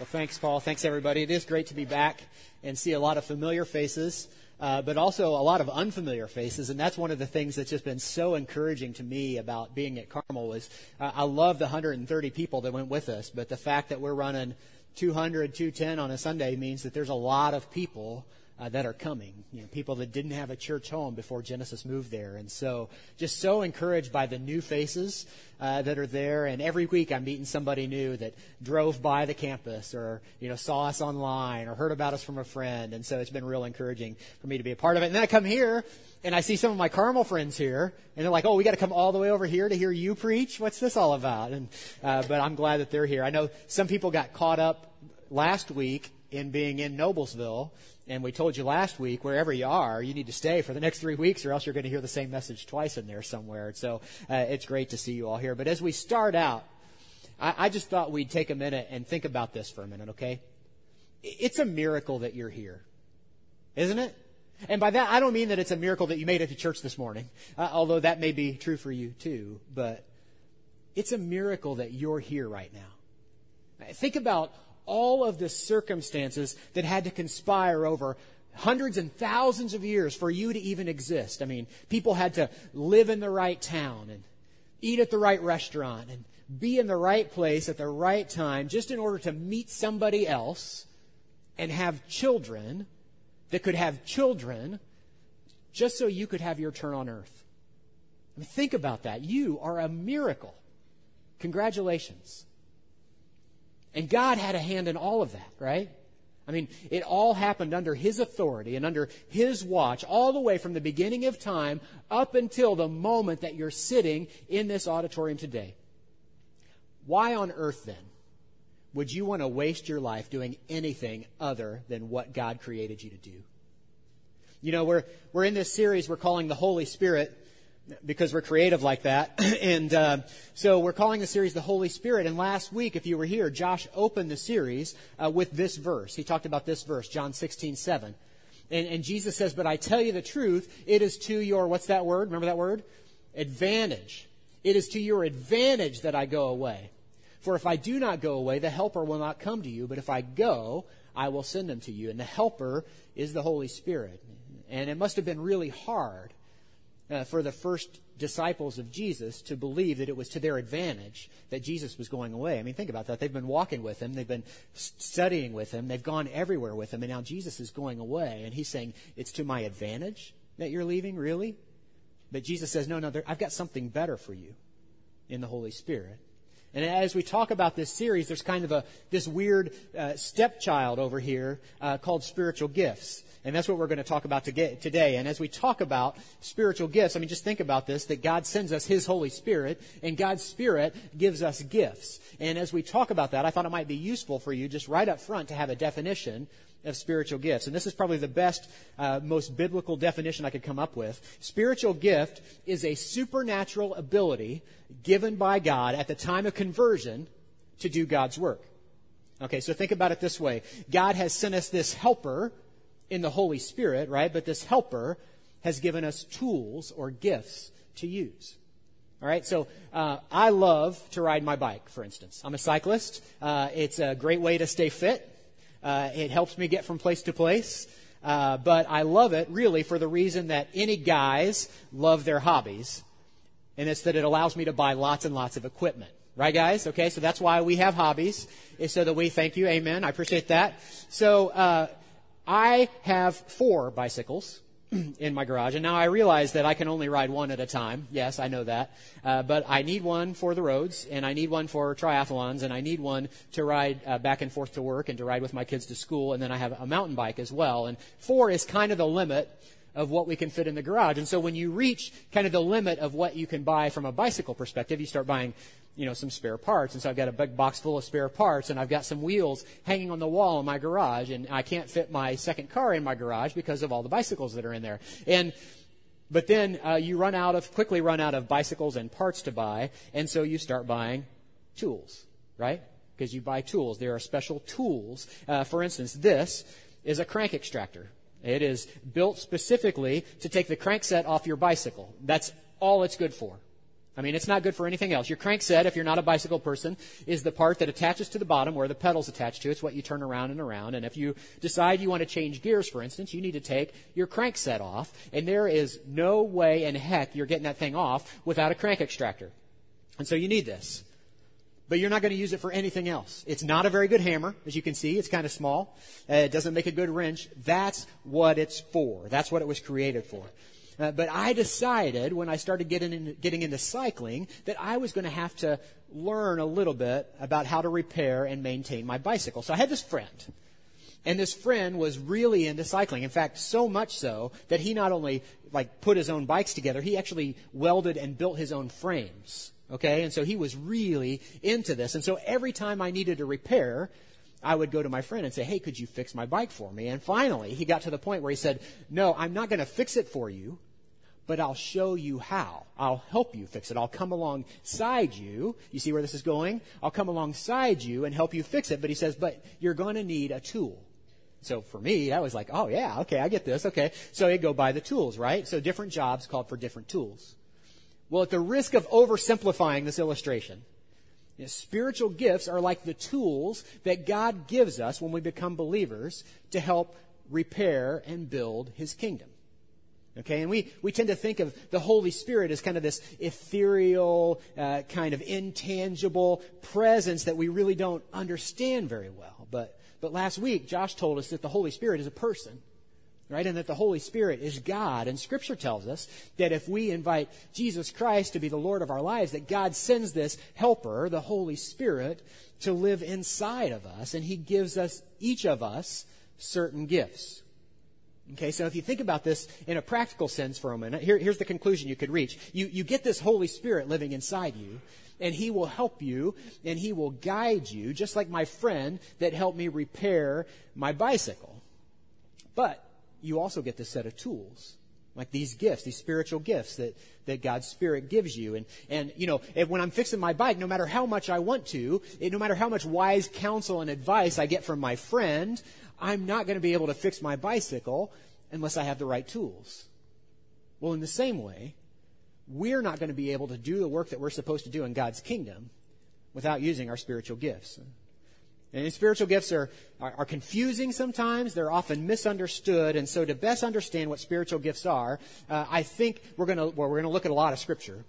Well, thanks, Paul. Thanks, everybody. It is great to be back and see a lot of familiar faces, uh, but also a lot of unfamiliar faces. And that's one of the things that's just been so encouraging to me about being at Carmel was uh, I love the 130 people that went with us, but the fact that we're running 200, 210 on a Sunday means that there's a lot of people uh, that are coming. You know, people that didn't have a church home before Genesis moved there, and so just so encouraged by the new faces uh, that are there. And every week I'm meeting somebody new that drove by the campus or you know saw us online or heard about us from a friend, and so it's been real encouraging for me to be a part of it. And then I come here and I see some of my Carmel friends here, and they're like, "Oh, we got to come all the way over here to hear you preach. What's this all about?" And uh, but I'm glad that they're here. I know some people got caught up last week in being in Noblesville and we told you last week, wherever you are, you need to stay for the next three weeks, or else you're going to hear the same message twice in there somewhere. So uh, it's great to see you all here. But as we start out, I, I just thought we'd take a minute and think about this for a minute, okay? It's a miracle that you're here, isn't it? And by that, I don't mean that it's a miracle that you made it to church this morning, uh, although that may be true for you too. But it's a miracle that you're here right now. Think about all of the circumstances that had to conspire over hundreds and thousands of years for you to even exist. I mean, people had to live in the right town and eat at the right restaurant and be in the right place at the right time just in order to meet somebody else and have children that could have children just so you could have your turn on earth. I mean, think about that. You are a miracle. Congratulations. And God had a hand in all of that, right? I mean, it all happened under His authority and under His watch, all the way from the beginning of time up until the moment that you're sitting in this auditorium today. Why on earth then would you want to waste your life doing anything other than what God created you to do? You know, we're, we're in this series we're calling the Holy Spirit because we're creative like that. and uh, so we're calling the series the Holy Spirit. And last week, if you were here, Josh opened the series uh, with this verse. He talked about this verse, John 16, 7. And, and Jesus says, But I tell you the truth, it is to your, what's that word? Remember that word? Advantage. It is to your advantage that I go away. For if I do not go away, the Helper will not come to you. But if I go, I will send him to you. And the Helper is the Holy Spirit. And it must have been really hard uh, for the first disciples of Jesus to believe that it was to their advantage that Jesus was going away. I mean, think about that. They've been walking with him, they've been studying with him, they've gone everywhere with him, and now Jesus is going away, and he's saying, It's to my advantage that you're leaving, really? But Jesus says, No, no, there, I've got something better for you in the Holy Spirit. And as we talk about this series, there's kind of a this weird uh, stepchild over here uh, called spiritual gifts. And that's what we're going to talk about today. And as we talk about spiritual gifts, I mean, just think about this, that God sends us His Holy Spirit, and God's Spirit gives us gifts. And as we talk about that, I thought it might be useful for you just right up front to have a definition of spiritual gifts. And this is probably the best, uh, most biblical definition I could come up with. Spiritual gift is a supernatural ability given by God at the time of conversion to do God's work. Okay, so think about it this way. God has sent us this helper in the Holy Spirit, right? But this helper has given us tools or gifts to use. All right, so uh, I love to ride my bike, for instance. I'm a cyclist. Uh, it's a great way to stay fit. Uh, it helps me get from place to place. Uh, but I love it really for the reason that any guys love their hobbies, and it's that it allows me to buy lots and lots of equipment. Right, guys? Okay, so that's why we have hobbies, is so that we thank you. Amen. I appreciate that. So, uh, I have four bicycles in my garage, and now I realize that I can only ride one at a time. Yes, I know that. Uh, but I need one for the roads, and I need one for triathlons, and I need one to ride uh, back and forth to work and to ride with my kids to school, and then I have a mountain bike as well. And four is kind of the limit of what we can fit in the garage. And so when you reach kind of the limit of what you can buy from a bicycle perspective, you start buying you know, some spare parts. And so I've got a big box full of spare parts and I've got some wheels hanging on the wall in my garage and I can't fit my second car in my garage because of all the bicycles that are in there. And, but then uh, you run out of, quickly run out of bicycles and parts to buy. And so you start buying tools, right? Because you buy tools. There are special tools. Uh, for instance, this is a crank extractor. It is built specifically to take the crankset off your bicycle. That's all it's good for. I mean, it's not good for anything else. Your crankset, if you're not a bicycle person, is the part that attaches to the bottom where the pedals attach to. It's what you turn around and around. And if you decide you want to change gears, for instance, you need to take your crankset off. And there is no way in heck you're getting that thing off without a crank extractor. And so you need this. But you're not going to use it for anything else. It's not a very good hammer, as you can see. It's kind of small. Uh, it doesn't make a good wrench. That's what it's for. That's what it was created for. Uh, but I decided when I started getting into, getting into cycling that I was going to have to learn a little bit about how to repair and maintain my bicycle. So I had this friend. And this friend was really into cycling. In fact, so much so that he not only like put his own bikes together, he actually welded and built his own frames. Okay? And so he was really into this. And so every time I needed a repair, I would go to my friend and say, Hey, could you fix my bike for me? And finally, he got to the point where he said, No, I'm not going to fix it for you but I'll show you how. I'll help you fix it. I'll come alongside you. You see where this is going? I'll come alongside you and help you fix it. But he says, but you're going to need a tool. So for me, that was like, oh yeah, okay, I get this. Okay. So you go buy the tools, right? So different jobs called for different tools. Well, at the risk of oversimplifying this illustration, you know, spiritual gifts are like the tools that God gives us when we become believers to help repair and build his kingdom. Okay, and we, we tend to think of the Holy Spirit as kind of this ethereal, uh, kind of intangible presence that we really don't understand very well. But, but last week, Josh told us that the Holy Spirit is a person, right? And that the Holy Spirit is God. And Scripture tells us that if we invite Jesus Christ to be the Lord of our lives, that God sends this helper, the Holy Spirit, to live inside of us. And He gives us, each of us, certain gifts. Okay, so if you think about this in a practical sense for a minute, here, here's the conclusion you could reach. You, you get this Holy Spirit living inside you, and He will help you, and He will guide you, just like my friend that helped me repair my bicycle. But you also get this set of tools, like these gifts, these spiritual gifts that, that God's Spirit gives you. And, and you know, when I'm fixing my bike, no matter how much I want to, no matter how much wise counsel and advice I get from my friend, I'm not going to be able to fix my bicycle unless I have the right tools. Well, in the same way, we're not going to be able to do the work that we're supposed to do in God's kingdom without using our spiritual gifts. And spiritual gifts are, are, are, confusing sometimes. They're often misunderstood. And so to best understand what spiritual gifts are, uh, I think we're going to, well, we're going to look at a lot of scripture.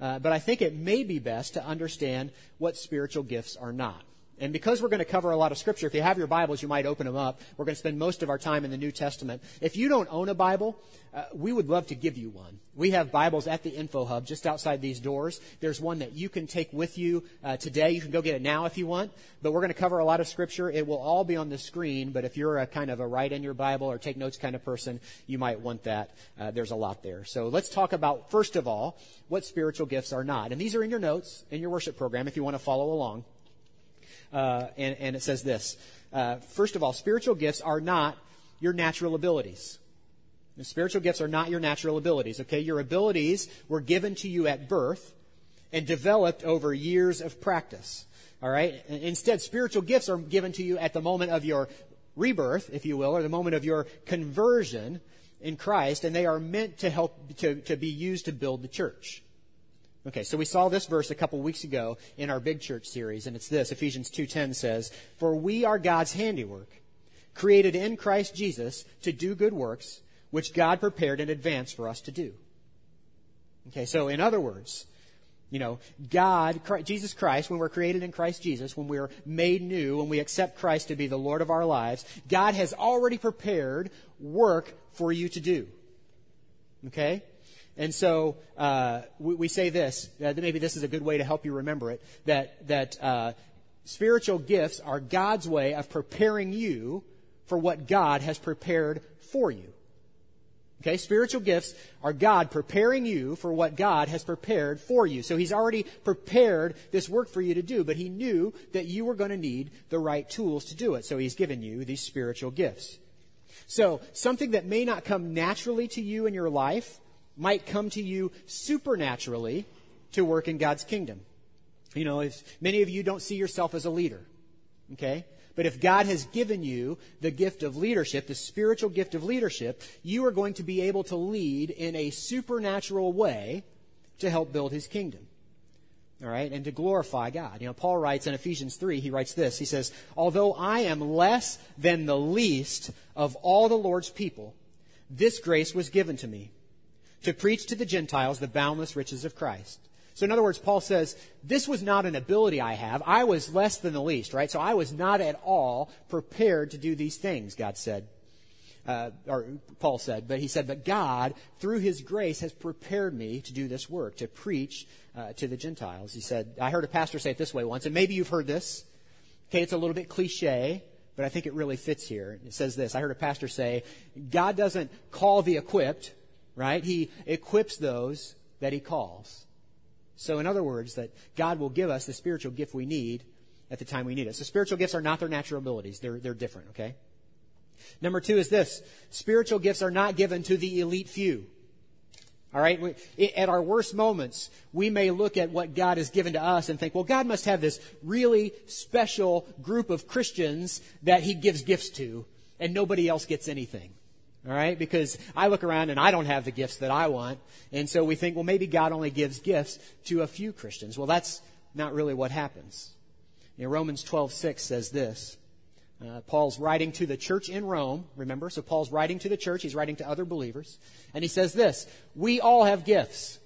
Uh, but I think it may be best to understand what spiritual gifts are not. And because we're going to cover a lot of scripture, if you have your Bibles, you might open them up. We're going to spend most of our time in the New Testament. If you don't own a Bible, uh, we would love to give you one. We have Bibles at the Info Hub just outside these doors. There's one that you can take with you uh, today. You can go get it now if you want. But we're going to cover a lot of scripture. It will all be on the screen. But if you're a kind of a write in your Bible or take notes kind of person, you might want that. Uh, there's a lot there. So let's talk about, first of all, what spiritual gifts are not. And these are in your notes, in your worship program if you want to follow along. Uh, and, and, it says this uh, First of all, spiritual gifts are not your natural abilities. The spiritual gifts are not your natural abilities, okay? Your abilities were given to you at birth and developed over years of practice. All right? Instead, spiritual gifts are given to you at the moment of your rebirth, if you will, or the moment of your conversion in Christ, and they are meant to help to, to be used to build the church. Okay, so we saw this verse a couple weeks ago in our big church series, and it's this. Ephesians 2.10 says, For we are God's handiwork, created in Christ Jesus to do good works, which God prepared in advance for us to do. Okay, so in other words, you know, God, Christ, Jesus Christ, when we're created in Christ Jesus, when we're made new, when we accept Christ to be the Lord of our lives, God has already prepared work for you to do. Okay? And so uh, we, we, say this. Uh, maybe this is a good way to help you remember it. That that uh, spiritual gifts are God's way of preparing you for what God has prepared for you. Okay, spiritual gifts are God preparing you for what God has prepared for you. So He's already prepared this work for you to do, but He knew that you were going to need the right tools to do it. So He's given you these spiritual gifts. So, something that may not come naturally to you in your life might come to you supernaturally to work in God's kingdom. You know, if many of you don't see yourself as a leader, okay? But if God has given you the gift of leadership, the spiritual gift of leadership, you are going to be able to lead in a supernatural way to help build his kingdom. All right, and to glorify God. You know, Paul writes in Ephesians 3, he writes this. He says, Although I am less than the least of all the Lord's people, this grace was given to me to preach to the Gentiles the boundless riches of Christ. So, in other words, Paul says, This was not an ability I have. I was less than the least, right? So, I was not at all prepared to do these things, God said uh, or Paul said, but he said, but God, through his grace, has prepared me to do this work, to preach uh, to the Gentiles. He said, I heard a pastor say it this way once, and maybe you've heard this. Okay, it's a little bit cliche, but I think it really fits here. It says this I heard a pastor say, God doesn't call the equipped, right? He equips those that he calls. So, in other words, that God will give us the spiritual gift we need at the time we need it. So, spiritual gifts are not their natural abilities, they're, they're different, okay? Number two is this spiritual gifts are not given to the elite few. All right? We, at our worst moments, we may look at what God has given to us and think, well, God must have this really special group of Christians that He gives gifts to, and nobody else gets anything. All right? Because I look around and I don't have the gifts that I want. And so we think, well, maybe God only gives gifts to a few Christians. Well, that's not really what happens. You know, Romans 12, 6 says this. Uh, Paul's writing to the church in Rome, remember? So Paul's writing to the church, he's writing to other believers. And he says this We all have gifts.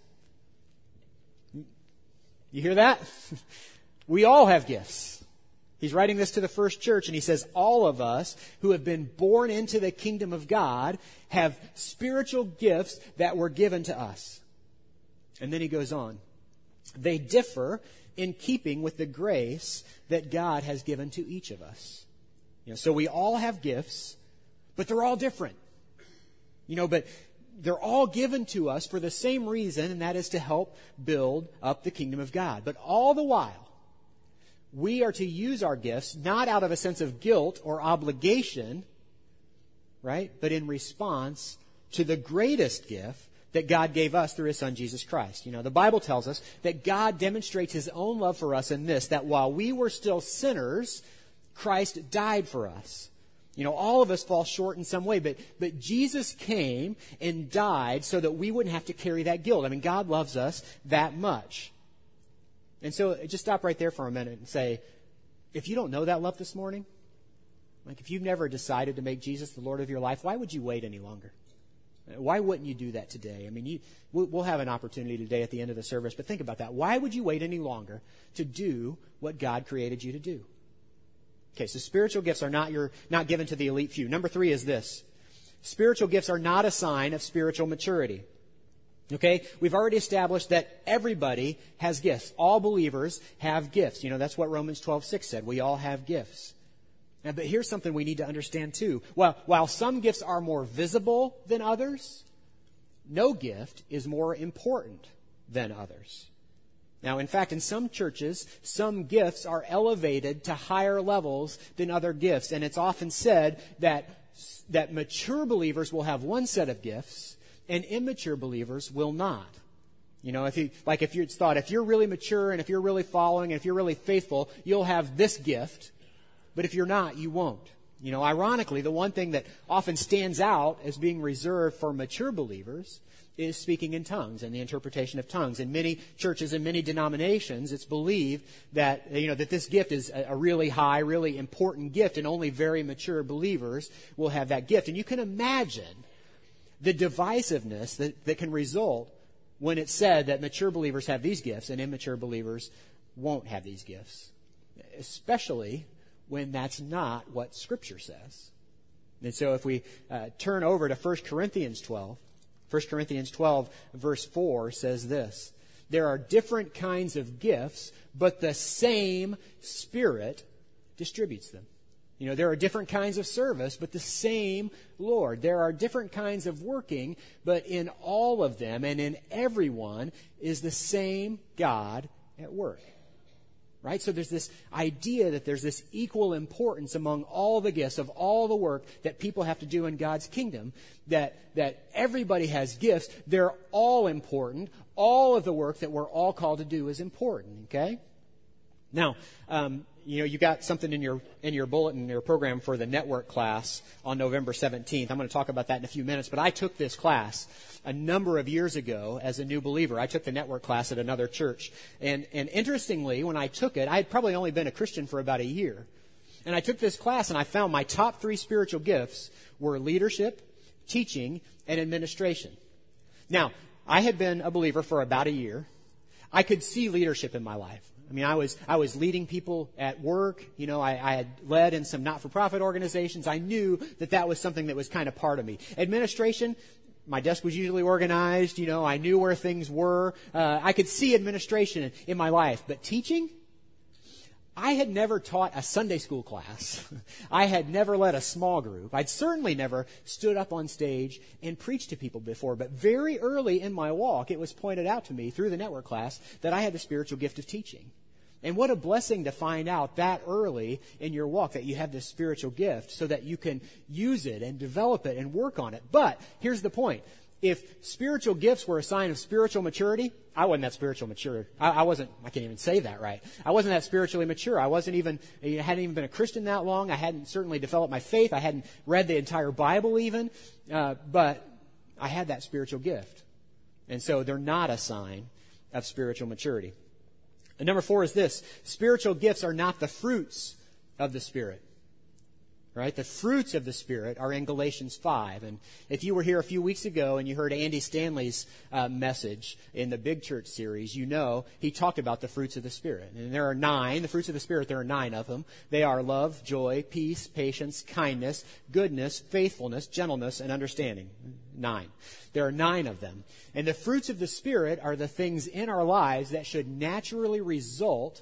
You hear that? we all have gifts. He's writing this to the first church, and he says, All of us who have been born into the kingdom of God have spiritual gifts that were given to us. And then he goes on. They differ in keeping with the grace that God has given to each of us. You know, so we all have gifts, but they're all different. You know, but they're all given to us for the same reason, and that is to help build up the kingdom of God. But all the while, we are to use our gifts not out of a sense of guilt or obligation, right? But in response to the greatest gift that God gave us through His Son, Jesus Christ. You know, the Bible tells us that God demonstrates His own love for us in this, that while we were still sinners, Christ died for us. You know, all of us fall short in some way, but, but Jesus came and died so that we wouldn't have to carry that guilt. I mean, God loves us that much. And so uh, just stop right there for a minute and say, if you don't know that love this morning, like if you've never decided to make Jesus the Lord of your life, why would you wait any longer? Why wouldn't you do that today? I mean, you, we'll have an opportunity today at the end of the service, but think about that. Why would you wait any longer to do what God created you to do? Okay, so spiritual gifts are not your not given to the elite few. Number three is this. Spiritual gifts are not a sign of spiritual maturity. Okay? We've already established that everybody has gifts. All believers have gifts. You know, that's what Romans 12, 6 said. We all have gifts. Now, but here's something we need to understand too. While, while some gifts are more visible than others, no gift is more important than others. Now, in fact, in some churches, some gifts are elevated to higher levels than other gifts. And it's often said that, that mature believers will have one set of gifts and immature believers will not. You know, if you, like if you thought, if you're really mature and if you're really following and if you're really faithful, you'll have this gift. But if you're not, you won't. You know, ironically, the one thing that often stands out as being reserved for mature believers is speaking in tongues and the interpretation of tongues. In many churches and many denominations, it's believed that, you know, that this gift is a really high, really important gift, and only very mature believers will have that gift. And you can imagine the divisiveness that, that can result when it's said that mature believers have these gifts and immature believers won't have these gifts, especially when that's not what Scripture says. And so if we uh, turn over to 1 Corinthians 12, 1 Corinthians 12, verse 4 says this There are different kinds of gifts, but the same Spirit distributes them. You know, there are different kinds of service, but the same Lord. There are different kinds of working, but in all of them and in everyone is the same God at work. Right? So there's this idea that there's this equal importance among all the gifts of all the work that people have to do in God's kingdom, that, that everybody has gifts. They're all important. All of the work that we're all called to do is important. Okay? Now, um, you know, you got something in your in your bulletin, your program for the network class on November 17th. I'm going to talk about that in a few minutes. But I took this class a number of years ago as a new believer. I took the network class at another church, and and interestingly, when I took it, I had probably only been a Christian for about a year, and I took this class, and I found my top three spiritual gifts were leadership, teaching, and administration. Now, I had been a believer for about a year. I could see leadership in my life. I mean, I was, I was leading people at work. You know, I, I had led in some not-for-profit organizations. I knew that that was something that was kind of part of me. Administration, my desk was usually organized. You know, I knew where things were. Uh, I could see administration in, in my life. But teaching? I had never taught a Sunday school class. I had never led a small group. I'd certainly never stood up on stage and preached to people before. But very early in my walk, it was pointed out to me through the network class that I had the spiritual gift of teaching. And what a blessing to find out that early in your walk that you have this spiritual gift so that you can use it and develop it and work on it. But here's the point if spiritual gifts were a sign of spiritual maturity, I wasn't that spiritual mature. I, I, wasn't, I can't even say that right. I wasn't that spiritually mature. I wasn't even, I hadn't even been a Christian that long. I hadn't certainly developed my faith. I hadn't read the entire Bible even. Uh, but I had that spiritual gift. And so they're not a sign of spiritual maturity. And number four is this spiritual gifts are not the fruits of the Spirit. Right? The fruits of the Spirit are in Galatians 5. And if you were here a few weeks ago and you heard Andy Stanley's uh, message in the Big Church series, you know he talked about the fruits of the Spirit. And there are nine, the fruits of the Spirit, there are nine of them. They are love, joy, peace, patience, kindness, goodness, faithfulness, gentleness, and understanding. Nine. There are nine of them. And the fruits of the Spirit are the things in our lives that should naturally result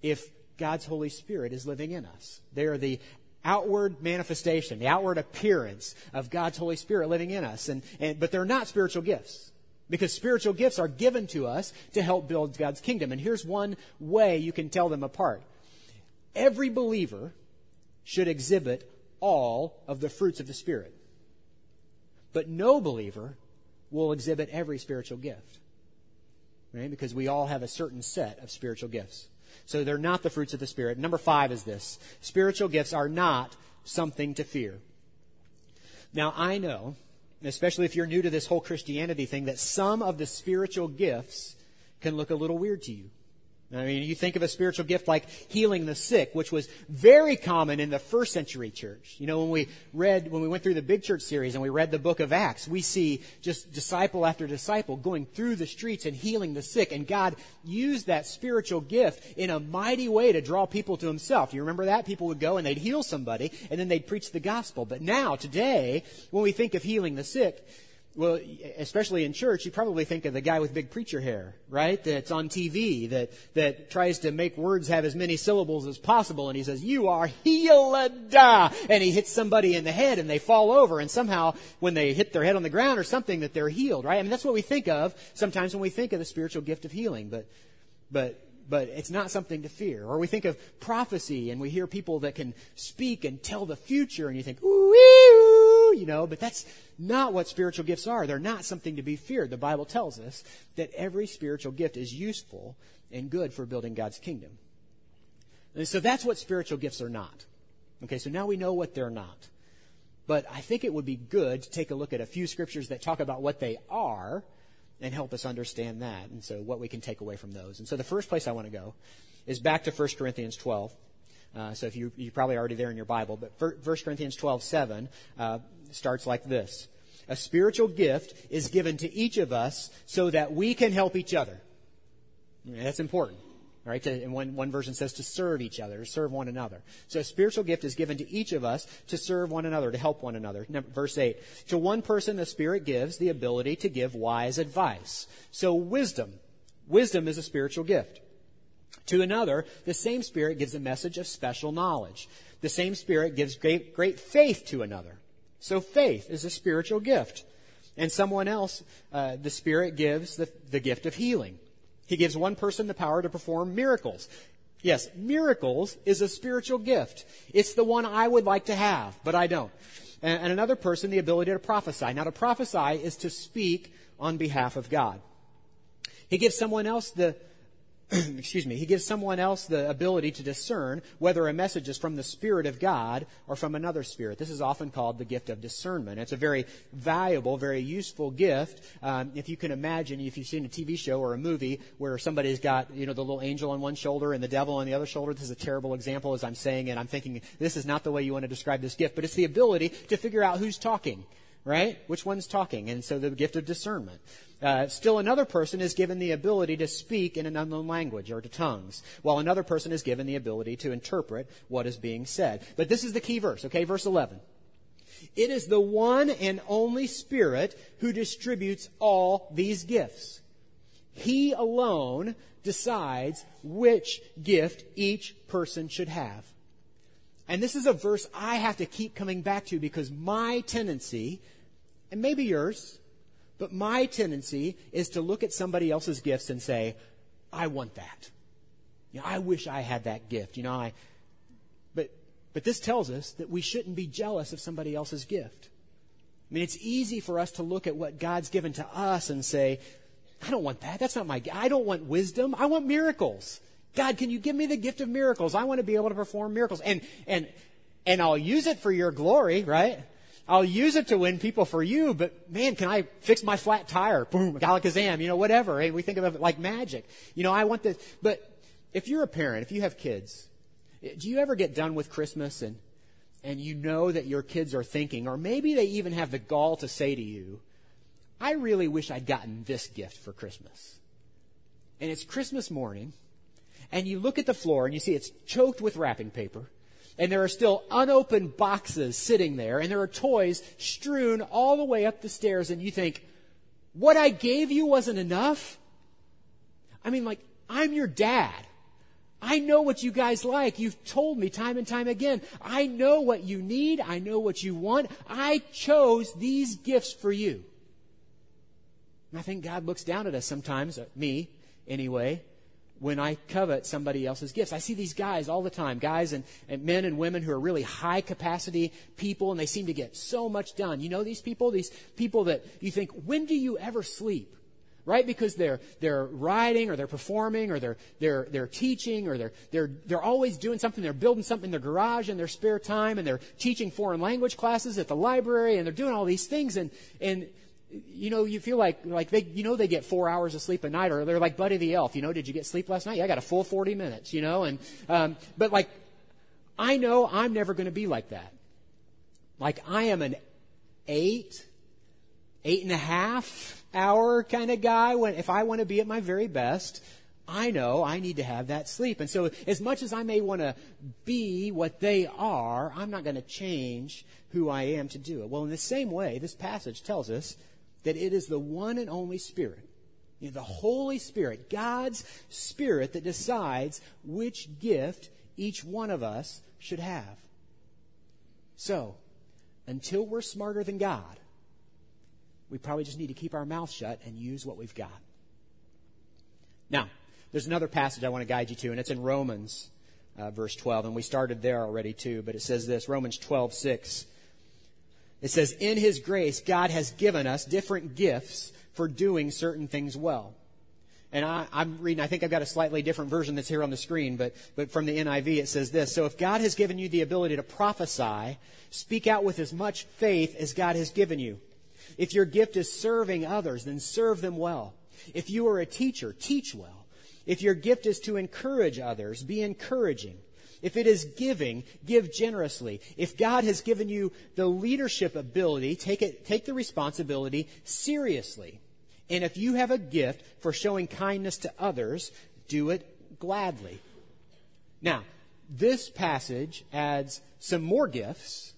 if God's Holy Spirit is living in us. They are the outward manifestation, the outward appearance of God's Holy Spirit living in us. And, and, but they're not spiritual gifts. Because spiritual gifts are given to us to help build God's kingdom. And here's one way you can tell them apart. Every believer should exhibit all of the fruits of the Spirit. But no believer will exhibit every spiritual gift. Right? Because we all have a certain set of spiritual gifts. So they're not the fruits of the Spirit. Number five is this spiritual gifts are not something to fear. Now, I know, especially if you're new to this whole Christianity thing, that some of the spiritual gifts can look a little weird to you. I mean, you think of a spiritual gift like healing the sick, which was very common in the first century church. You know, when we read, when we went through the big church series and we read the book of Acts, we see just disciple after disciple going through the streets and healing the sick. And God used that spiritual gift in a mighty way to draw people to himself. You remember that? People would go and they'd heal somebody and then they'd preach the gospel. But now, today, when we think of healing the sick, well, especially in church, you probably think of the guy with big preacher hair, right? That's on TV, that, that tries to make words have as many syllables as possible, and he says, you are healed, and he hits somebody in the head and they fall over, and somehow when they hit their head on the ground or something that they're healed, right? I mean, that's what we think of sometimes when we think of the spiritual gift of healing, but, but but it's not something to fear. Or we think of prophecy and we hear people that can speak and tell the future and you think, ooh, you know, but that's not what spiritual gifts are. They're not something to be feared. The Bible tells us that every spiritual gift is useful and good for building God's kingdom. And so that's what spiritual gifts are not. Okay, so now we know what they're not. But I think it would be good to take a look at a few scriptures that talk about what they are and help us understand that. And so what we can take away from those. And so the first place I want to go is back to 1 Corinthians 12. Uh, so if you, you're probably already there in your Bible, but 1 Corinthians 12, 7 uh, starts like this. A spiritual gift is given to each of us so that we can help each other. That's important. Right? And one, one version says to serve each other, to serve one another. So a spiritual gift is given to each of us to serve one another, to help one another. Verse 8. To one person the Spirit gives the ability to give wise advice. So wisdom. Wisdom is a spiritual gift. To another, the same Spirit gives a message of special knowledge. The same Spirit gives great, great faith to another. So faith is a spiritual gift. And someone else, uh, the Spirit gives the, the gift of healing. He gives one person the power to perform miracles. Yes, miracles is a spiritual gift. It's the one I would like to have, but I don't. And, and another person, the ability to prophesy. Now, to prophesy is to speak on behalf of God. He gives someone else the excuse me, he gives someone else the ability to discern whether a message is from the Spirit of God or from another spirit. This is often called the gift of discernment. It's a very valuable, very useful gift. Um, if you can imagine, if you've seen a TV show or a movie where somebody's got, you know, the little angel on one shoulder and the devil on the other shoulder, this is a terrible example as I'm saying it. I'm thinking this is not the way you want to describe this gift, but it's the ability to figure out who's talking right? Which one's talking? And so the gift of discernment. Uh, still another person is given the ability to speak in an unknown language or to tongues, while another person is given the ability to interpret what is being said. But this is the key verse, okay? Verse 11. It is the one and only Spirit who distributes all these gifts. He alone decides which gift each person should have. And this is a verse I have to keep coming back to because my tendency, and maybe yours, but my tendency is to look at somebody else's gifts and say, I want that. You know, I wish I had that gift. You know, I, but, but this tells us that we shouldn't be jealous of somebody else's gift. I mean, it's easy for us to look at what God's given to us and say, I don't want that. That's not my, I don't want wisdom. I want miracles. God, can you give me the gift of miracles? I want to be able to perform miracles. And, and, and I'll use it for your glory, right? I'll use it to win people for you, but man, can I fix my flat tire? Boom, galakazam, you know, whatever. And we think of it like magic. You know, I want this. But if you're a parent, if you have kids, eh, do you ever get done with Christmas and, and you know that your kids are thinking, or maybe they even have the gall to say to you, I really wish I'd gotten this gift for Christmas. And it's Christmas morning, and you look at the floor and you see it's choked with wrapping paper and there are still unopened boxes sitting there, and there are toys strewn all the way up the stairs, and you think, what I gave you wasn't enough? I mean, like, I'm your dad. I know what you guys like. You've told me time and time again. I know what you need. I know what you want. I chose these gifts for you. And I think God looks down at us sometimes, uh, me anyway, when I covet somebody else's gifts. I see these guys all the time, guys and, and, men and women who are really high capacity people, and they seem to get so much done. You know these people? These people that you think, when do you ever sleep? Right? Because they're, they're writing or they're performing or they're, they're, they're teaching or they're, they're, they're always doing something. They're building something in their garage in their spare time and they're teaching foreign language classes at the library and they're doing all these things and, and you know, you feel like like they, you know, they get four hours of sleep a night, or they're like Buddy the Elf. You know, did you get sleep last night? Yeah, I got a full forty minutes. You know, and um, but like, I know I'm never going to be like that. Like I am an eight, eight and a half hour kind of guy. When if I want to be at my very best, I know I need to have that sleep. And so, as much as I may want to be what they are, I'm not going to change who I am to do it. Well, in the same way, this passage tells us that it is the one and only Spirit, you know, the Holy Spirit, God's Spirit, that decides which gift each one of us should have. So, until we're smarter than God, we probably just need to keep our mouth shut and use what we've got. Now, there's another passage I want to guide you to, and it's in Romans, uh, verse 12. And we started there already, too, but it says this Romans 12, 6. It says, In His grace, God has given us different gifts for doing certain things well. And I, am reading, I think I've got a slightly different version that's here on the screen, but, but from the NIV it says this. So if God has given you the ability to prophesy, speak out with as much faith as God has given you. If your gift is serving others, then serve them well. If you are a teacher, teach well. If your gift is to encourage others, be encouraging. If it is giving, give generously. If God has given you the leadership ability, take it, take the responsibility seriously. And if you have a gift for showing kindness to others, do it gladly. Now, this passage adds some more gifts,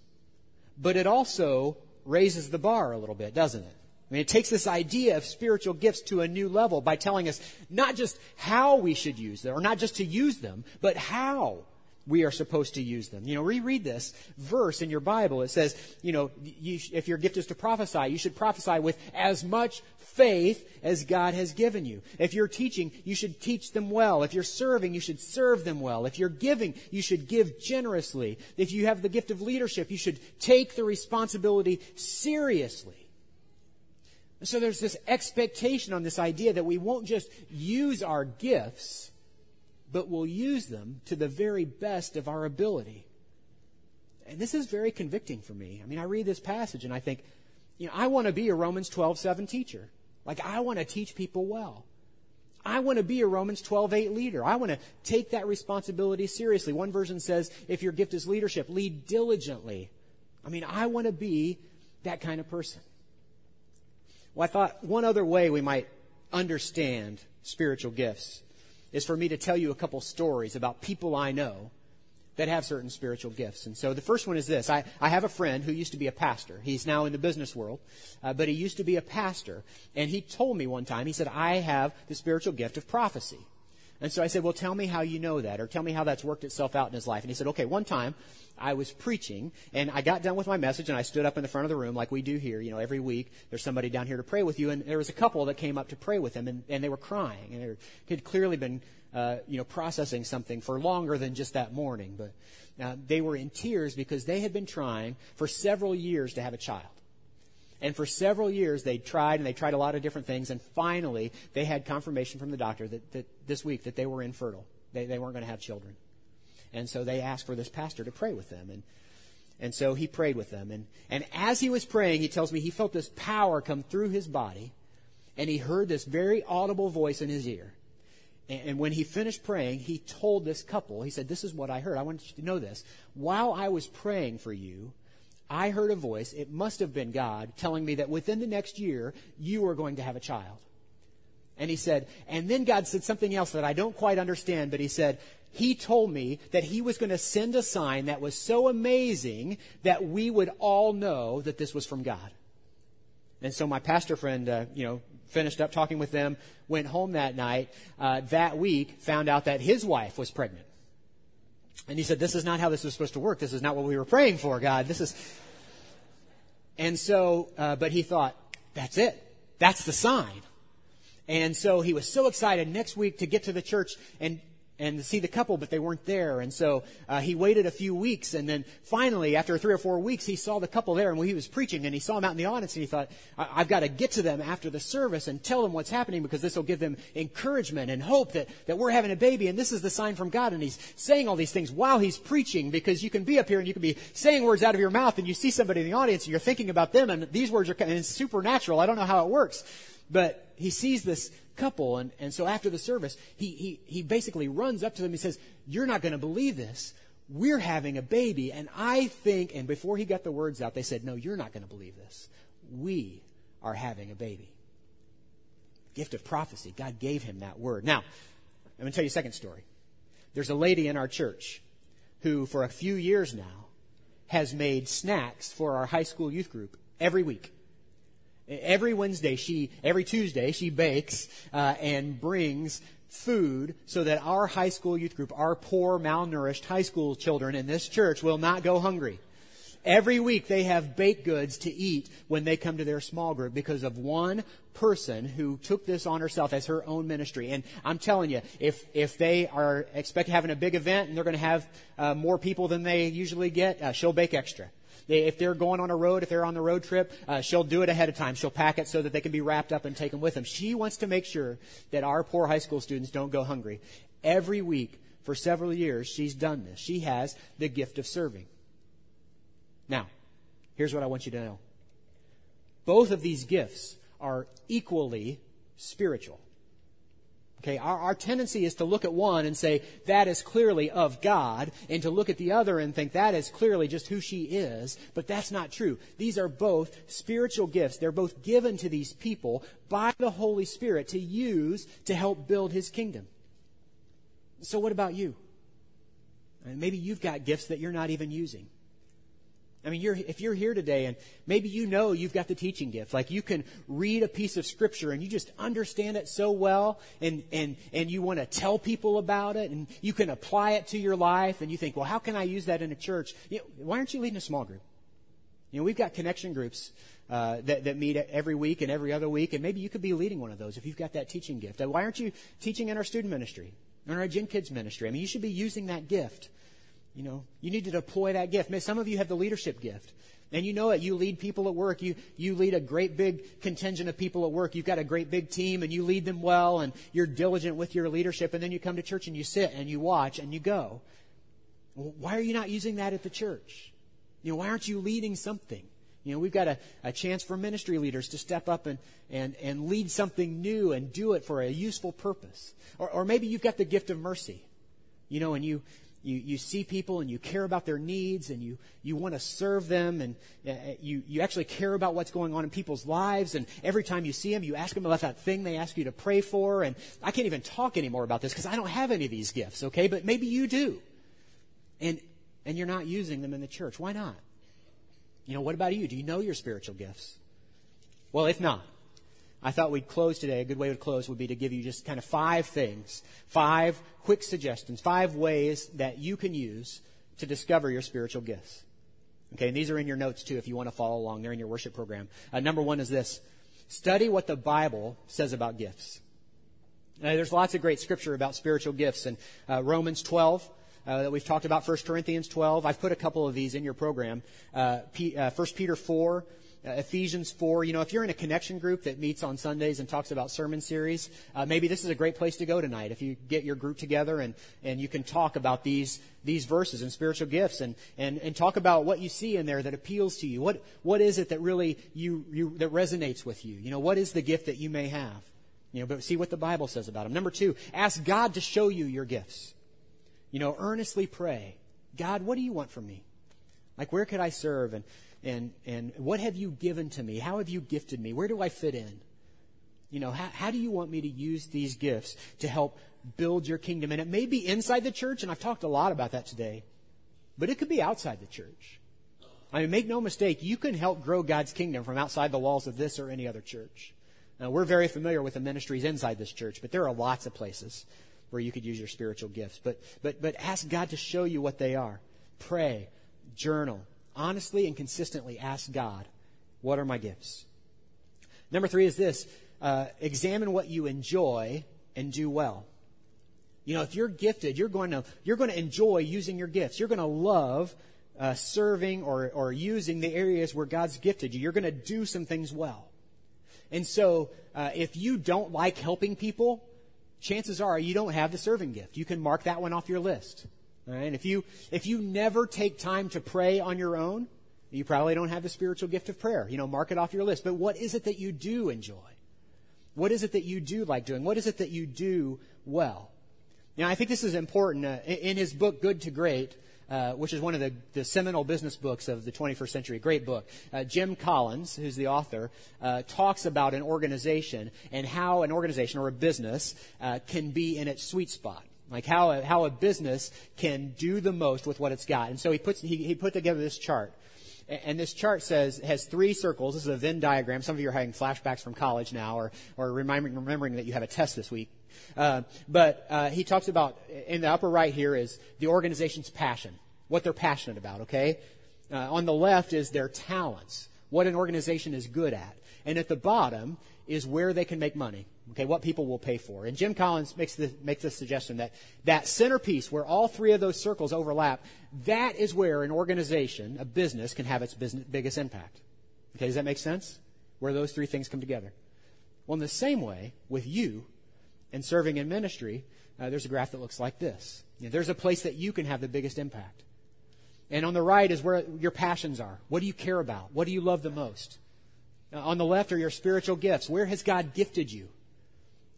but it also raises the bar a little bit, doesn't it? I mean, it takes this idea of spiritual gifts to a new level by telling us not just how we should use them, or not just to use them, but how we are supposed to use them. You know, reread this verse in your Bible. It says, you know, you, if your gift is to prophesy, you should prophesy with as much faith as God has given you. If you're teaching, you should teach them well. If you're serving, you should serve them well. If you're giving, you should give generously. If you have the gift of leadership, you should take the responsibility seriously. So there's this expectation on this idea that we won't just use our gifts, but we'll use them to the very best of our ability. And this is very convicting for me. I mean, I read this passage and I think, you know, I want to be a Romans 12 7 teacher. Like, I want to teach people well. I want to be a Romans 12 8 leader. I want to take that responsibility seriously. One version says, if your gift is leadership, lead diligently. I mean, I want to be that kind of person. Well, I thought one other way we might understand spiritual gifts is for me to tell you a couple stories about people I know that have certain spiritual gifts. And so the first one is this. I, I have a friend who used to be a pastor. He's now in the business world, uh, but he used to be a pastor. And he told me one time, he said, I have the spiritual gift of prophecy. And so I said, well, tell me how you know that, or tell me how that's worked itself out in his life. And he said, okay, one time I was preaching, and I got done with my message, and I stood up in the front of the room like we do here. You know, every week there's somebody down here to pray with you, and there was a couple that came up to pray with him, and, and they were crying, and they had clearly been, uh, you know, processing something for longer than just that morning. But uh, they were in tears because they had been trying for several years to have a child. And for several years, they tried and they tried a lot of different things. And finally, they had confirmation from the doctor that, that this week that they were infertile. They, they weren't going to have children. And so they asked for this pastor to pray with them. And, and so he prayed with them. And, and as he was praying, he tells me he felt this power come through his body. And he heard this very audible voice in his ear. And, and when he finished praying, he told this couple, he said, This is what I heard. I want you to know this. While I was praying for you, I heard a voice, it must have been God, telling me that within the next year, you are going to have a child. And he said, and then God said something else that I don't quite understand, but he said, he told me that he was going to send a sign that was so amazing that we would all know that this was from God. And so my pastor friend, uh, you know, finished up talking with them, went home that night, uh, that week, found out that his wife was pregnant. And he said, This is not how this was supposed to work. This is not what we were praying for, God. This is. And so, uh, but he thought, That's it. That's the sign. And so he was so excited next week to get to the church and and see the couple, but they weren't there. And so uh, he waited a few weeks, and then finally, after three or four weeks, he saw the couple there, and he was preaching, and he saw them out in the audience, and he thought, I- have got to get to them after the service and tell them what's happening because this will give them encouragement and hope that, that we're having a baby, and this is the sign from God. And he's saying all these things while he's preaching because you can be up here and you can be saying words out of your mouth, and you see somebody in the audience, and you're thinking about them, and these words are and it's supernatural. I don't know how it works. But he sees this couple. And, and so after the service, he, he, he basically runs up to them. He says, You're not going to believe this. We're having a baby. And I think, and before he got the words out, they said, No, you're not going to believe this. We are having a baby. Gift of prophecy. God gave him that word. Now, I'm going to tell you a second story. There's a lady in our church who, for a few years now, has made snacks for our high school youth group every week. Every Wednesday, she, every Tuesday, she bakes uh, and brings food so that our high school youth group, our poor, malnourished high school children in this church will not go hungry. Every week they have baked goods to eat when they come to their small group because of one person who took this on herself as her own ministry. And I'm telling you, if, if they are expect having a big event and they're going to have uh, more people than they usually get, uh, she'll bake extra. If they're going on a road, if they're on the road trip, uh, she'll do it ahead of time. She'll pack it so that they can be wrapped up and taken with them. She wants to make sure that our poor high school students don't go hungry. Every week for several years, she's done this. She has the gift of serving. Now, here's what I want you to know. Both of these gifts are equally spiritual. Okay, our, our tendency is to look at one and say, that is clearly of God, and to look at the other and think that is clearly just who she is, but that's not true. These are both spiritual gifts. They're both given to these people by the Holy Spirit to use to help build His kingdom. So what about you? Maybe you've got gifts that you're not even using. I mean, you're, if you're here today and maybe you know you've got the teaching gift, like you can read a piece of scripture and you just understand it so well and, and, and you want to tell people about it and you can apply it to your life and you think, well, how can I use that in a church? You know, why aren't you leading a small group? You know, we've got connection groups uh, that, that meet every week and every other week, and maybe you could be leading one of those if you've got that teaching gift. Why aren't you teaching in our student ministry, in our Gen Kids ministry? I mean, you should be using that gift You know, you need to deploy that gift. Some of you have the leadership gift. And you know it. You lead people at work. You, you lead a great big contingent of people at work. You've got a great big team and you lead them well and you're diligent with your leadership. And then you come to church and you sit and you watch and you go. Why are you not using that at the church? You know, why aren't you leading something? You know, we've got a, a chance for ministry leaders to step up and, and, and lead something new and do it for a useful purpose. Or, or maybe you've got the gift of mercy. You know, and you, you, you see people and you care about their needs and you, you want to serve them and uh, you, you actually care about what's going on in people's lives. And every time you see them, you ask them about that thing they ask you to pray for. And I can't even talk anymore about this because I don't have any of these gifts, okay? But maybe you do. And, and you're not using them in the church. Why not? You know, what about you? Do you know your spiritual gifts? Well, if not, I thought we'd close today. A good way to close would be to give you just kind of five things, five quick suggestions, five ways that you can use to discover your spiritual gifts. Okay, and these are in your notes too if you want to follow along. They're in your worship program. Uh, number one is this study what the Bible says about gifts. Uh, there's lots of great scripture about spiritual gifts. And uh, Romans 12, uh, that we've talked about, 1 Corinthians 12. I've put a couple of these in your program. Uh, P, uh, 1 Peter 4, uh, Ephesians 4. You know, if you're in a connection group that meets on Sundays and talks about sermon series, uh, maybe this is a great place to go tonight. If you get your group together and, and you can talk about these, these verses and spiritual gifts and, and, and talk about what you see in there that appeals to you. What, what is it that really you, you, that resonates with you? You know, what is the gift that you may have? You know, but see what the Bible says about them. Number two, ask God to show you your gifts. You know, earnestly pray. God, what do you want from me? Like, where could I serve? And, and, and what have you given to me? How have you gifted me? Where do I fit in? You know, how, how do you want me to use these gifts to help build your kingdom? And it may be inside the church, and I've talked a lot about that today, but it could be outside the church. I mean, make no mistake, you can help grow God's kingdom from outside the walls of this or any other church. Now, we're very familiar with the ministries inside this church, but there are lots of places where you could use your spiritual gifts. But, but, but ask God to show you what they are. Pray, journal, honestly and consistently ask God, what are my gifts? Number three is this uh, examine what you enjoy and do well. You know, if you're gifted, you're going to, you're going to enjoy using your gifts. You're going to love uh, serving or, or using the areas where God's gifted you. You're going to do some things well. And so, uh, if you don't like helping people, chances are you don't have the serving gift. You can mark that one off your list. All right? If you, if you never take time to pray on your own, you probably don't have the spiritual gift of prayer. You know, mark it off your list. But what is it that you do enjoy? What is it that you do like doing? What is it that you do well? Now, I think this is important. Uh, in his book, Good to Great, uh, which is one of the, the, seminal business books of the 21st century, great book, uh, Jim Collins, who's the author, uh, talks about an organization and how an organization or a business uh, can be in its sweet spot. Like how a, how a business can do the most with what it's got. And so he puts, he, he put together this chart. And this chart says, has three circles. This is a Venn diagram. Some of you are having flashbacks from college now or, or remembering, remembering that you have a test this week. Uh, but uh, he talks about, in the upper right here is the organization's passion, what they're passionate about, okay? Uh, on the left is their talents, what an organization is good at. And at the bottom is where they can make money. Okay, what people will pay for. And Jim Collins makes the, makes the suggestion that that centerpiece where all three of those circles overlap, that is where an organization, a business, can have its business, biggest impact. Okay, does that make sense? Where those three things come together. Well, in the same way, with you and serving in ministry, uh, there's a graph that looks like this. You know, there's a place that you can have the biggest impact. And on the right is where your passions are. What do you care about? What do you love the most? On the left are your spiritual gifts. Where has God gifted you?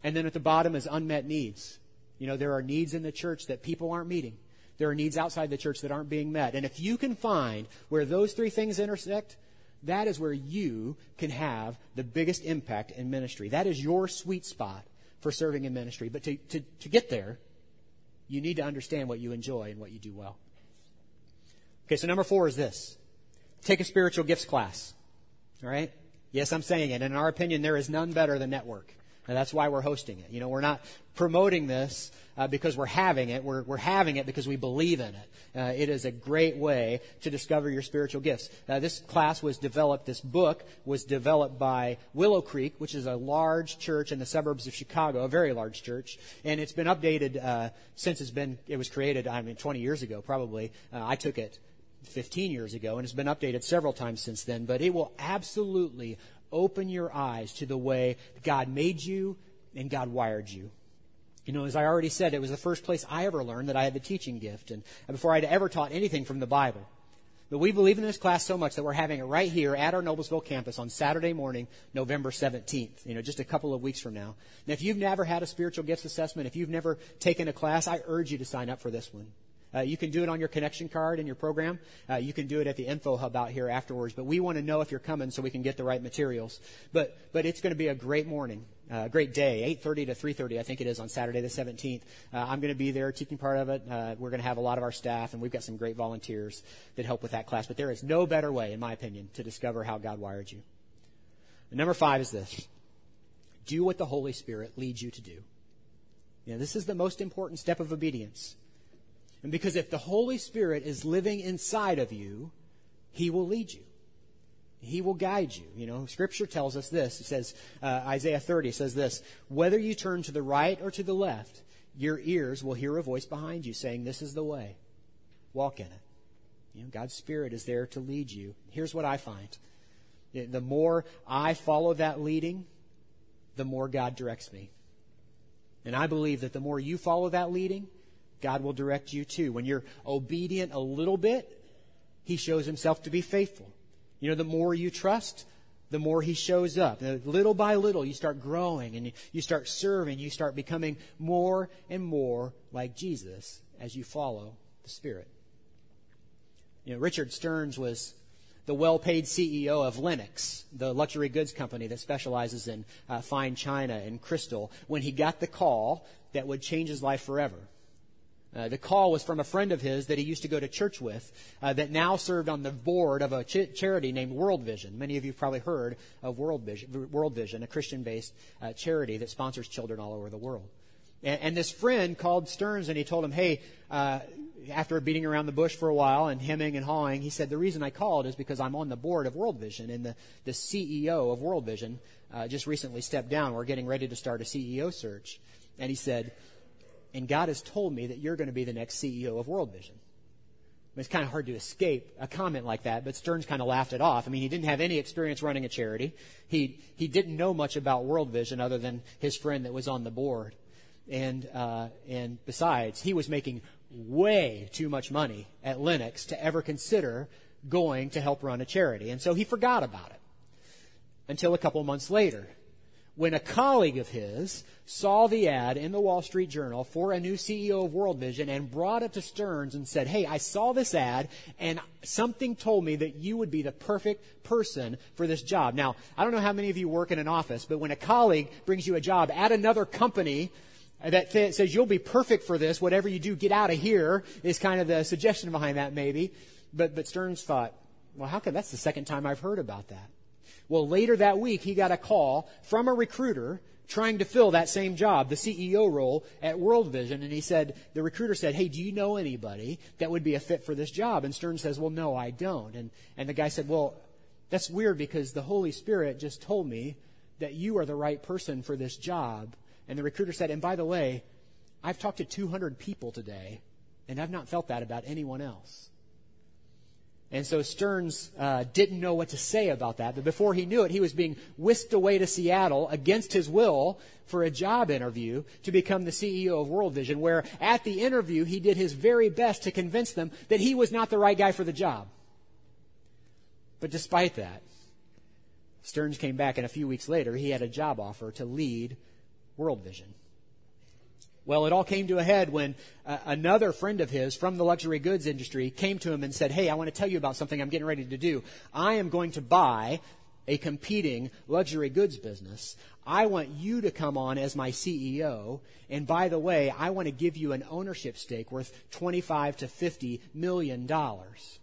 And then at the bottom is unmet needs. You know, there are needs in the church that people aren't meeting. There are needs outside the church that aren't being met. And if you can find where those three things intersect, that is where you can have the biggest impact in ministry. That is your sweet spot for serving in ministry. But to, to, to get there, you need to understand what you enjoy and what you do well. Okay, so number four is this. Take a spiritual gifts class. All right? Yes, I'm saying it. And in our opinion, there is none better than network. And that's why we're hosting it. You know, we're not promoting this uh, because we're having it. We're, we're having it because we believe in it. Uh, it is a great way to discover your spiritual gifts. Uh, this class was developed, this book was developed by Willow Creek, which is a large church in the suburbs of Chicago, a very large church. And it's been updated uh, since it's been, it was created, I mean, 20 years ago probably. Uh, I took it 15 years ago and it's been updated several times since then. But it will absolutely open your eyes to the way God made you and God wired you. You know, as I already said, it was the first place I ever learned that I had the teaching gift, and before I'd ever taught anything from the Bible. But we believe in this class so much that we're having it right here at our Noblesville campus on Saturday morning, November 17th, you know, just a couple of weeks from now. Now, if you've never had a spiritual gifts assessment, if you've never taken a class, I urge you to sign up for this one. Uh, you can do it on your connection card in your program. Uh, you can do it at the info hub out here afterwards. But we want to know if you're coming so we can get the right materials. But but it's going to be a great morning, uh, a great day. 8:30 to 3:30, I think it is on Saturday the 17th. Uh, I'm going to be there teaching part of it. Uh, we're going to have a lot of our staff, and we've got some great volunteers that help with that class. But there is no better way, in my opinion, to discover how God wired you. And number five is this: do what the Holy Spirit leads you to do. You know, this is the most important step of obedience. And because if the Holy Spirit is living inside of you, He will lead you. He will guide you. You know, Scripture tells us this. It says, uh, Isaiah 30 says this, whether you turn to the right or to the left, your ears will hear a voice behind you saying, this is the way. Walk in it. You know, God's Spirit is there to lead you. Here's what I find. The more I follow that leading, the more God directs me. And I believe that the more you follow that leading, God will direct you too. When you're obedient a little bit, He shows Himself to be faithful. You know, the more you trust, the more He shows up. little by little, you start growing and you start serving. You start becoming more and more like Jesus as you follow the Spirit. You know, Richard Stearns was the well-paid CEO of Lenox, the luxury goods company that specializes in uh, fine china and crystal, when he got the call that would change his life forever. Uh, the call was from a friend of his that he used to go to church with uh, that now served on the board of a ch- charity named World Vision. Many of you have probably heard of World Vision, World Vision a Christian based uh, charity that sponsors children all over the world. And, and, this friend called Stearns and he told him, hey, uh, after beating around the bush for a while and hemming and hawing, he said, the reason I called is because I'm on the board of World Vision and the, the CEO of World Vision uh, just recently stepped down. We're getting ready to start a CEO search. And he said, and God has told me that you're going to be the next CEO of World Vision. I mean, it's kind of hard to escape a comment like that, but Stearns kind of laughed it off. I mean, he didn't have any experience running a charity. He, he didn't know much about World Vision other than his friend that was on the board. And, uh, and besides, he was making way too much money at Lenox to ever consider going to help run a charity. And so he forgot about it until a couple months later when a colleague of his saw the ad in the Wall Street Journal for a new CEO of World Vision and brought it to Stearns and said, Hey, I saw this ad and something told me that you would be the perfect person for this job. Now, I don't know how many of you work in an office, but when a colleague brings you a job at another company, that th- says you'll be perfect for this, whatever you do, get out of here, is kind of the suggestion behind that maybe. But, but Stearns thought, well, how come that's the second time I've heard about that? Well, later that week, he got a call from a recruiter trying to fill that same job, the CEO role at World Vision. And he said, the recruiter said, Hey, do you know anybody that would be a fit for this job? And Stearns says, Well, no, I don't. And, and the guy said, Well, that's weird because the Holy Spirit just told me that you are the right person for this job. And the recruiter said, And by the way, I've talked to 200 people today, and I've not felt that about anyone else. And so Stearns uh, didn't know what to say about that. But before he knew it, he was being whisked away to Seattle against his will for a job interview to become the CEO of World Vision, where at the interview he did his very best to convince them that he was not the right guy for the job. But despite that, Stearns came back, and a few weeks later, he had a job offer to lead World Vision. Well, it all came to a head when uh, another friend of his from the luxury goods industry came to him and said, Hey, I want to tell you about something I'm getting ready to do. I am going to buy a competing luxury goods business. I want you to come on as my CEO. And by the way, I want to give you an ownership stake worth 25 to 50 million dollars.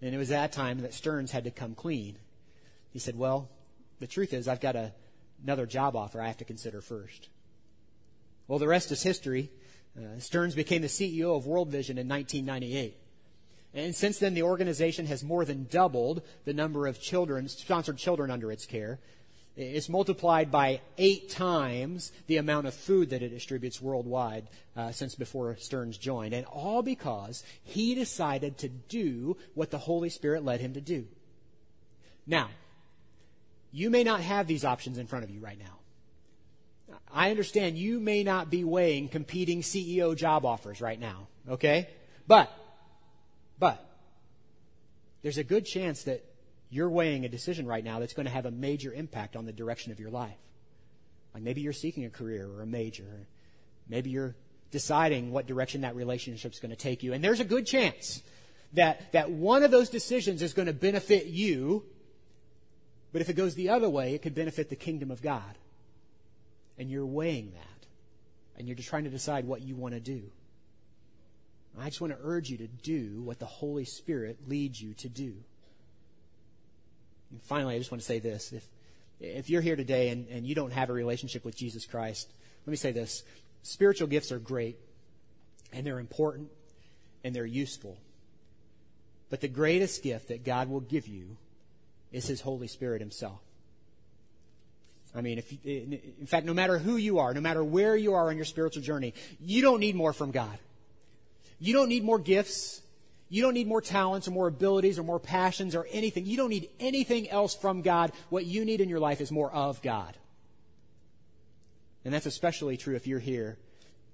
And it was that time that Stearns had to come clean. He said, Well, the truth is, I've got a another job offer I have to consider first. Well, the rest is history. Uh, Stearns became the CEO of World Vision in 1998. And since then, the organization has more than doubled the number of children, sponsored children under its care. It's multiplied by eight times the amount of food that it distributes worldwide uh, since before Stearns joined. And all because he decided to do what the Holy Spirit led him to do. Now, you may not have these options in front of you right now. I understand you may not be weighing competing CEO job offers right now, okay? But but there's a good chance that you're weighing a decision right now that's going to have a major impact on the direction of your life. Like maybe you're seeking a career or a major. Maybe you're deciding what direction that relationship is going to take you. And there's a good chance that, that one of those decisions is going to benefit you, but if it goes the other way, it could benefit the kingdom of God. And you're weighing that. And you're just trying to decide what you want to do. I just want to urge you to do what the Holy Spirit leads you to do. And finally, I just want to say this. If, if you're here today and, and you don't have a relationship with Jesus Christ, let me say this. Spiritual gifts are great, and they're important, and they're useful. But the greatest gift that God will give you is His Holy Spirit Himself. I mean, if, in fact, no matter who you are, no matter where you are on your spiritual journey, you don't need more from God. You don't need more gifts. You don't need more talents or more abilities or more passions or anything. You don't need anything else from God. What you need in your life is more of God. And that's especially true if you're here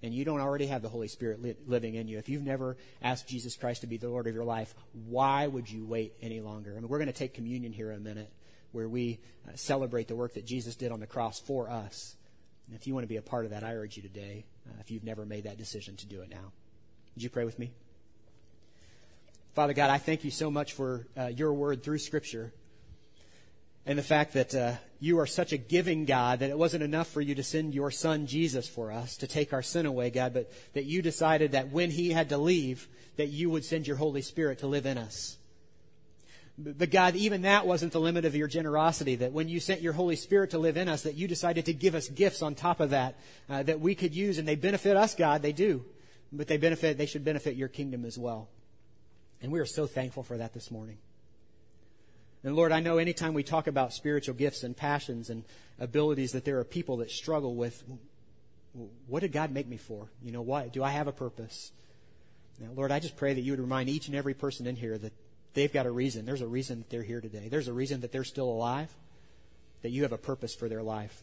and you don't already have the Holy Spirit li- living in you. If you've never asked Jesus Christ to be the Lord of your life, why would you wait any longer? I mean, we're going to take communion here in a minute where we uh, celebrate the work that Jesus did on the cross for us. And if you want to be a part of that, I urge you today, uh, if you've never made that decision, to do it now. Would you pray with me? Father God, I thank you so much for uh, your word through Scripture and the fact that uh, you are such a giving God that it wasn't enough for you to send your son Jesus for us to take our sin away, God, but that you decided that when he had to leave, that you would send your Holy Spirit to live in us. But God, even that wasn't the limit of your generosity, that when you sent your Holy Spirit to live in us, that you decided to give us gifts on top of that, uh, that we could use, and they benefit us, God, they do but they benefit, they should benefit your kingdom as well. And we are so thankful for that this morning. And Lord, I know anytime we talk about spiritual gifts and passions and abilities that there are people that struggle with, what did God make me for? You know, what, do I have a purpose? Now, Lord, I just pray that you would remind each and every person in here that they've got a reason. There's a reason that they're here today. There's a reason that they're still alive, that you have a purpose for their life.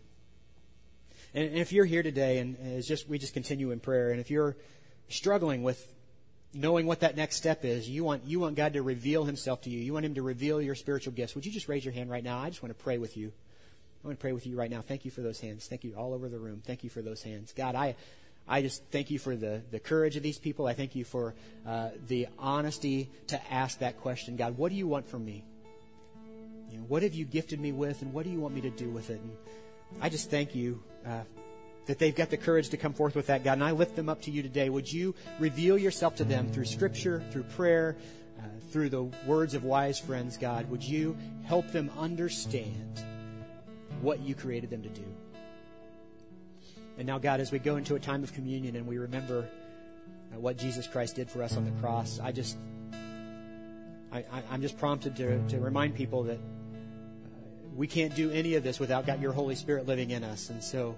And, if you're here today and it's just, we just continue in prayer, and if you're struggling with knowing what that next step is, you want, you want God to reveal himself to you. You want him to reveal your spiritual gifts. Would you just raise your hand right now? I just want to pray with you. I want to pray with you right now. Thank you for those hands. Thank you all over the room. Thank you for those hands. God, I, I just thank you for the, the courage of these people. I thank you for uh, the honesty to ask that question. God, what do you want from me? You know, what have you gifted me with, and what do you want me to do with it? And I just thank you uh, that they've got the courage to come forth with that, God. And I lift them up to you today. Would you reveal yourself to them through Scripture, through prayer, uh, through the words of wise friends, God? Would you help them understand what you created them to do? And now, God, as we go into a time of communion and we remember uh, what Jesus Christ did for us on the cross, I just, I, am just prompted to, to remind people that uh, we can't do any of this without got your Holy Spirit living in us. And so,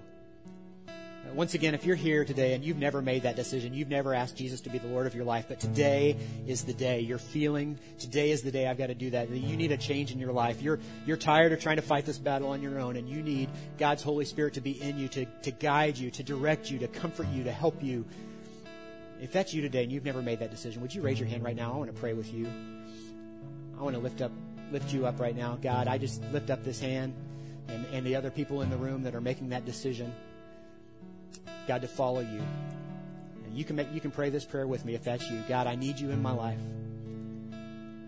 Uh, once again, if you're here today and you've never made that decision, you've never asked Jesus to be the Lord of your life, but today is the day. You're feeling, today is the day I've got to do that. You need a change in your life. You're, you're tired of trying to fight this battle on your own, and you need God's Holy Spirit to be in you, to, to guide you, to direct you, to comfort you, to help you. If that's you today and you've never made that decision, would you raise your hand right now? I want to pray with you. I want to lift up, lift you up right now. God, I just lift up this hand and, and the other people in the room that are making that decision. God, to follow you. And you can make, you can pray this prayer with me if that's you. God, I need you in my life.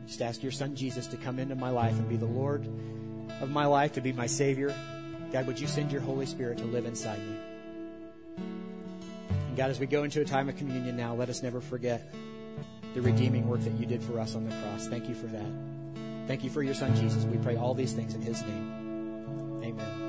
Just ask your son Jesus to come into my life and be the Lord of my life, to be my Savior. God, would you send your Holy Spirit to live inside me? And God, as we go into a time of communion now, let us never forget the redeeming work that you did for us on the cross. Thank you for that. Thank you for your son Jesus. We pray all these things in his name. Amen.